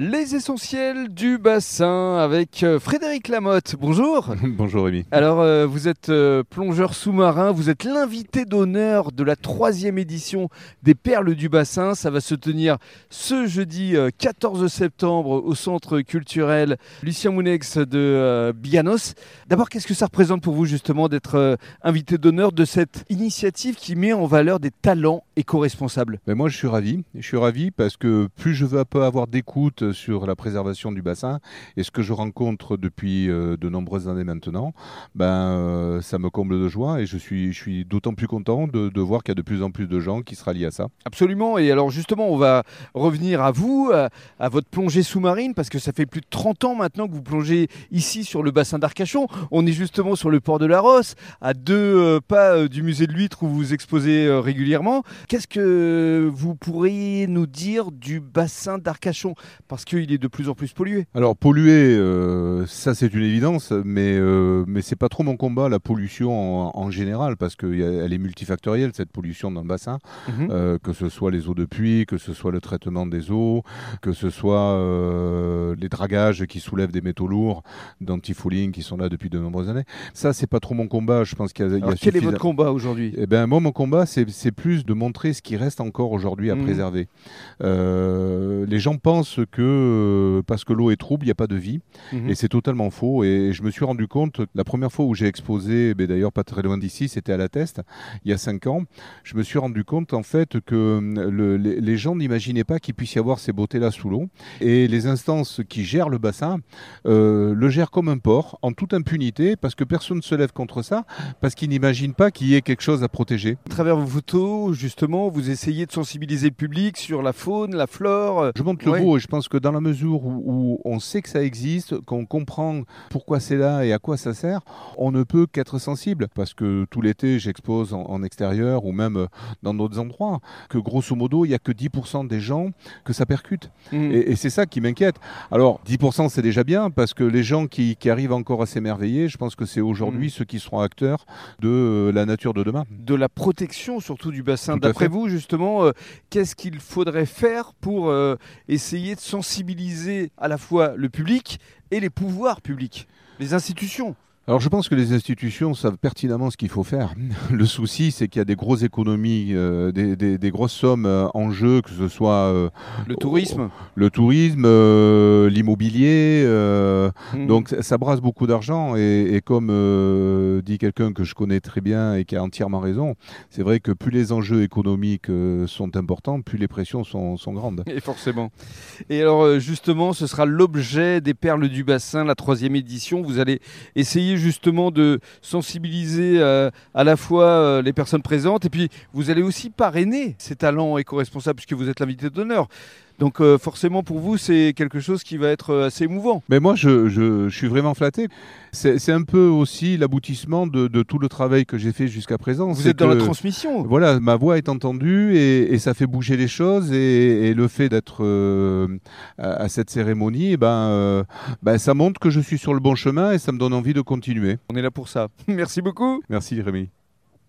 Les essentiels du bassin avec euh, Frédéric Lamotte. Bonjour. Bonjour Rémi. Alors euh, vous êtes euh, plongeur sous-marin, vous êtes l'invité d'honneur de la troisième édition des Perles du bassin. Ça va se tenir ce jeudi 14 septembre au centre culturel Lucien Mounex de Bianos. D'abord, qu'est-ce que ça représente pour vous justement d'être invité d'honneur de cette initiative qui met en valeur des talents éco-responsables? Ben Moi je suis ravi. Je suis ravi parce que plus je veux un peu avoir d'écoute sur la préservation du bassin. Et ce que je rencontre depuis euh, de nombreuses années maintenant, ben, euh, ça me comble de joie et je suis, je suis d'autant plus content de, voir qu'il y a de plus en plus de gens qui se rallient à ça. Absolument. Et alors justement, on va revenir à vous, à, votre plongée sous-marine, parce que ça fait plus de 30 ans maintenant que vous plongez ici sur le bassin d'Arcachon. On est justement sur le port de la Rosse, à deux euh, pas du musée de l'huître où vous exposez régulièrement. Qu'est-ce que vous pourriez nous dire du bassin d'Arcachon? Parce qu'il est de plus en plus pollué. Alors pollué, euh, ça c'est une évidence, mais euh, mais c'est pas trop mon combat la pollution en, général parce qu'elle est multifactorielle cette pollution dans le bassin, mhm. euh, que ce soit les eaux de pluie, que ce soit le traitement des eaux, que ce soit les dragages qui soulèvent des métaux lourds d'antifouling qui sont là depuis de nombreuses années. Ça c'est pas trop mon combat. Je pense qu'il y a, quel est votre combat aujourd'hui? Eh ben moi mon combat c'est plus de montrer ce qui reste encore aujourd'hui à mhm. préserver. Les gens pensent que euh, parce que l'eau est trouble, il n'y a pas de vie. Mhm. Et c'est totalement faux. Et je me suis rendu compte, la première fois où j'ai exposé, mais d'ailleurs pas très loin d'ici, c'était à la Teste, il y a cinq ans, je me suis rendu compte en fait que euh, les, gens n'imaginaient pas qu'il puisse y avoir ces beautés-là sous l'eau. Et les instances qui gèrent le bassin euh, le gèrent comme un port, en toute impunité, parce que personne ne se lève contre ça, parce qu'ils n'imaginent pas qu'il y ait quelque chose à protéger. À travers vos photos, justement, vous essayez de sensibiliser le public sur la faune, la flore. Je montre le beau et je pense que dans la mesure où, on sait que ça existe, qu'on comprend pourquoi c'est là et à quoi ça sert, on ne peut qu'être sensible. Parce que tout l'été, j'expose en, extérieur ou même dans d'autres endroits, que grosso modo, il n'y a que 10% des gens que ça percute. Mmh. Et, c'est ça qui m'inquiète. Alors, 10% c'est déjà bien, parce que les gens qui, arrivent encore à s'émerveiller, je pense que c'est aujourd'hui mmh. ceux qui seront acteurs de euh, la nature de demain. De la protection surtout du bassin. D'après vous, justement, euh, qu'est-ce qu'il faudrait faire pour euh, essayer de sensibiliser à la fois le public et les pouvoirs publics, les institutions. Alors je pense que les institutions savent pertinemment ce qu'il faut faire. Le souci, c'est qu'il y a des grosses économies, euh, des, grosses sommes euh, en jeu, que ce soit euh, le tourisme, le tourisme, l'immobilier. Mmh. Donc ça brasse beaucoup d'argent et, comme dit quelqu'un que je connais très bien et qui a entièrement raison, c'est vrai que plus les enjeux économiques sont importants, plus les pressions sont, sont, grandes. Et forcément. Et alors justement, ce sera l'objet des perles du bassin, la troisième édition. Vous allez essayer justement de sensibiliser euh, à la fois euh, les personnes présentes et puis vous allez aussi parrainer ces talents éco-responsables puisque vous êtes l'invité d'honneur. Donc euh, forcément pour vous c'est quelque chose qui va être assez émouvant. Mais moi je, je, suis vraiment flatté. C'est un peu aussi l'aboutissement de, de, tout le travail que j'ai fait jusqu'à présent. Vous êtes dans la transmission. Voilà, ma voix est entendue et, et ça fait bouger les choses et, et le fait d'être à, cette cérémonie, eh ben, ben, ça montre que je suis sur le bon chemin et ça me donne envie de continuer. On est là pour ça. Merci beaucoup. Merci Rémi.